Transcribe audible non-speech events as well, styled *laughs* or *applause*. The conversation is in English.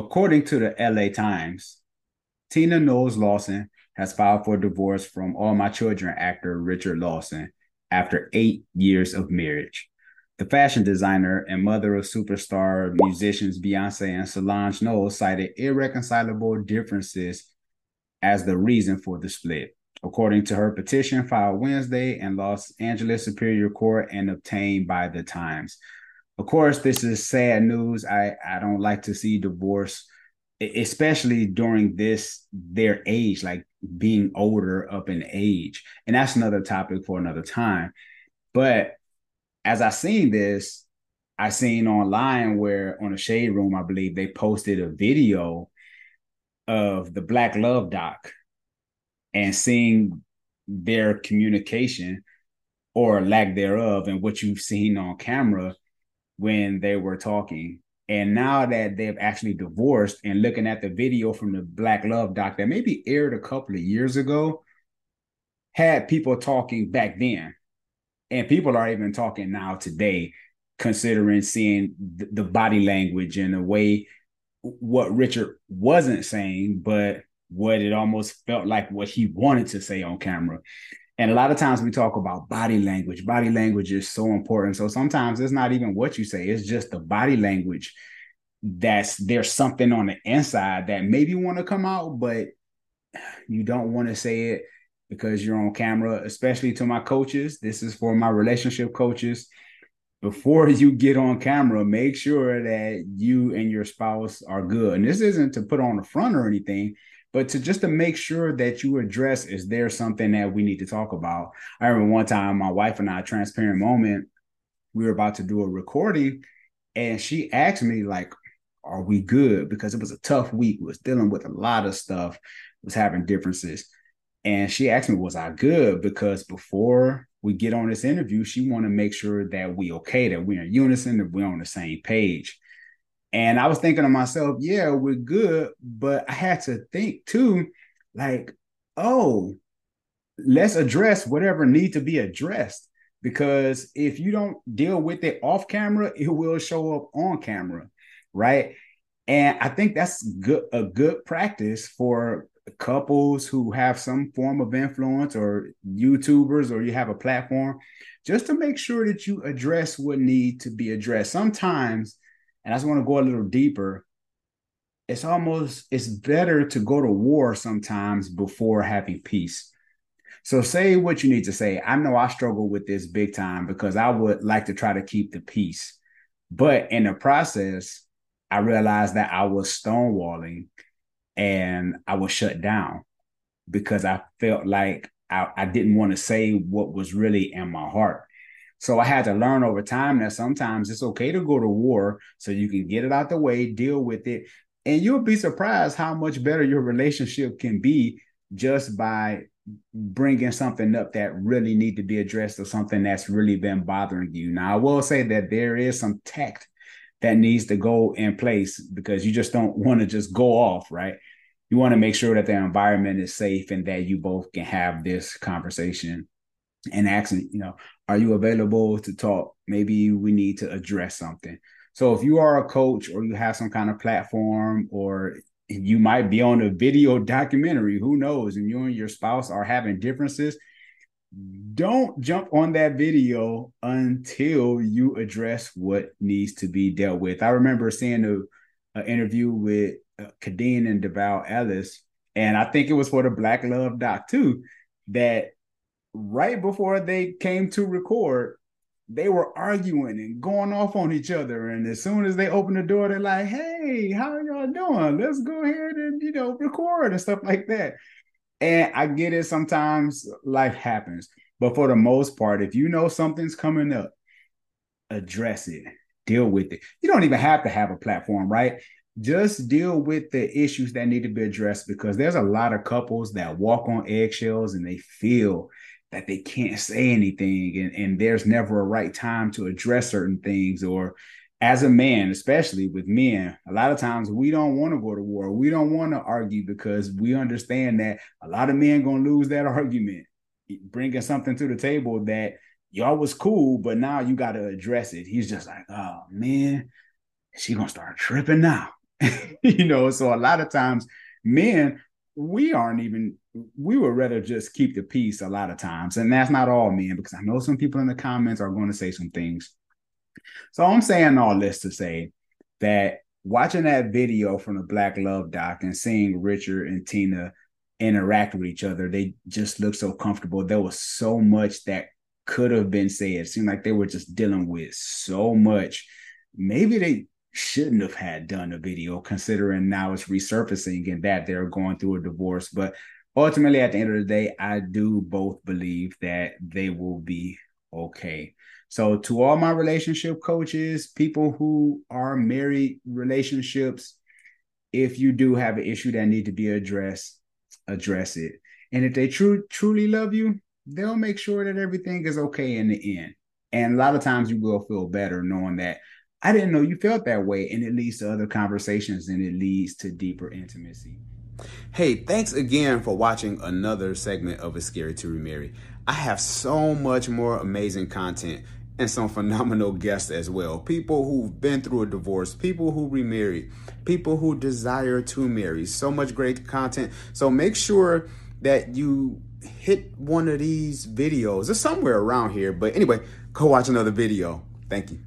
according to the LA Times, Tina Knowles Lawson has filed for divorce from All My Children actor Richard Lawson after eight years of marriage. The fashion designer and mother of superstar musicians Beyoncé and Solange Knowles cited irreconcilable differences as the reason for the split. According to her petition filed Wednesday in Los Angeles Superior Court and obtained by the Times. Of course, this is sad news. I, I don't like to see divorce, especially during this their age, like being older up in age. And that's another topic for another time. But as I seen this, I seen online where on a shade room, I believe they posted a video of the Black Love doc and seeing their communication or lack thereof and what you've seen on camera when they were talking. And now that they've actually divorced and looking at the video from the Black Love doc that maybe aired a couple of years ago, had people talking back then. And people are even talking now today, considering seeing the body language and the way what Richard wasn't saying, but what it almost felt like what he wanted to say on camera. And a lot of times we talk about body language. Body language is so important. So sometimes it's not even what you say, it's just the body language that's there's something on the inside that maybe want to come out, but you don't want to say it because you're on camera, especially to my coaches. This is for my relationship coaches. Before you get on camera, make sure that you and your spouse are good. And this isn't to put on a front or anything, but to just to make sure that you address is there something that we need to talk about. I remember one time my wife and I, transparent moment, we were about to do a recording, and she asked me like, "Are we good?" Because it was a tough week. We was dealing with a lot of stuff, was having differences, and she asked me, "Was I good?" Because before we get on this interview, she want to make sure that we okay, that we're in unison, that we're on the same page. And I was thinking to myself, yeah, we're good. But I had to think too, like, oh, let's address whatever need to be addressed. Because if you don't deal with it off camera, it will show up on camera. Right. And I think that's good a good practice for couples who have some form of influence or YouTubers or you have a platform, just to make sure that you address what need to be addressed. Sometimes and I just want to go a little deeper. It's almost it's better to go to war sometimes before having peace. So say what you need to say. I know I struggle with this big time because I would like to try to keep the peace. But in the process, I realized that I was stonewalling and I was shut down because I felt like I, I didn't want to say what was really in my heart. So I had to learn over time that sometimes it's okay to go to war so you can get it out the way, deal with it, and you'll be surprised how much better your relationship can be just by bringing something up that really need to be addressed or something that's really been bothering you. Now, I will say that there is some tact that needs to go in place because you just don't want to just go off, right? You want to make sure that the environment is safe and that you both can have this conversation and asking, you know, are you available to talk? Maybe we need to address something. So if you are a coach or you have some kind of platform or you might be on a video documentary, who knows, and you and your spouse are having differences, don't jump on that video until you address what needs to be dealt with. I remember seeing a, a interview with uh, Khadeen and Devale Ellis, and I think it was for the Black Love Doc too, that right before they came to record, they were arguing and going off on each other. And as soon as they open the door, they're like, hey, how y'all doing? Let's go ahead and, you know, record and stuff like that. And I get it. Sometimes life happens. But for the most part, if you know something's coming up, address it, deal with it. You don't even have to have a platform, right? Just deal with the issues that need to be addressed because there's a lot of couples that walk on eggshells and they feel that they can't say anything and, and there's never a right time to address certain things or as a man especially with men a lot of times we don't want to go to war. We don't want to argue because we understand that a lot of men to lose that argument. Bringing something to the table that y'all was cool but now you got to address it. He's just like oh man she gonna start tripping now. *laughs* You know, so a lot of times men, we aren't even we would rather just keep the peace a lot of times. And that's not all men, because I know some people in the comments are going to say some things. So I'm saying all this to say that watching that video from the Black Love Doc and seeing Richard and Tina interact with each other, they just looked so comfortable. There was so much that could have been said. It seemed like they were just dealing with so much. Maybe they shouldn't have had done a video considering now it's resurfacing and that they're going through a divorce. But ultimately, at the end of the day, I do both believe that they will be okay. So, to all my relationship coaches, people who are married relationships, if you do have an issue that need to be addressed, address it. And if they true truly love you, they'll make sure that everything is okay in the end. And a lot of times you will feel better knowing that I didn't know you felt that way. And it leads to other conversations and it leads to deeper intimacy. Hey, thanks again for watching another segment of It's Scary to Remarry. I have so much more amazing content and some phenomenal guests as well. People who've been through a divorce, people who remarried, people who desire to marry. So much great content. So make sure that you hit one of these videos. It's somewhere around here. But anyway, go watch another video. Thank you.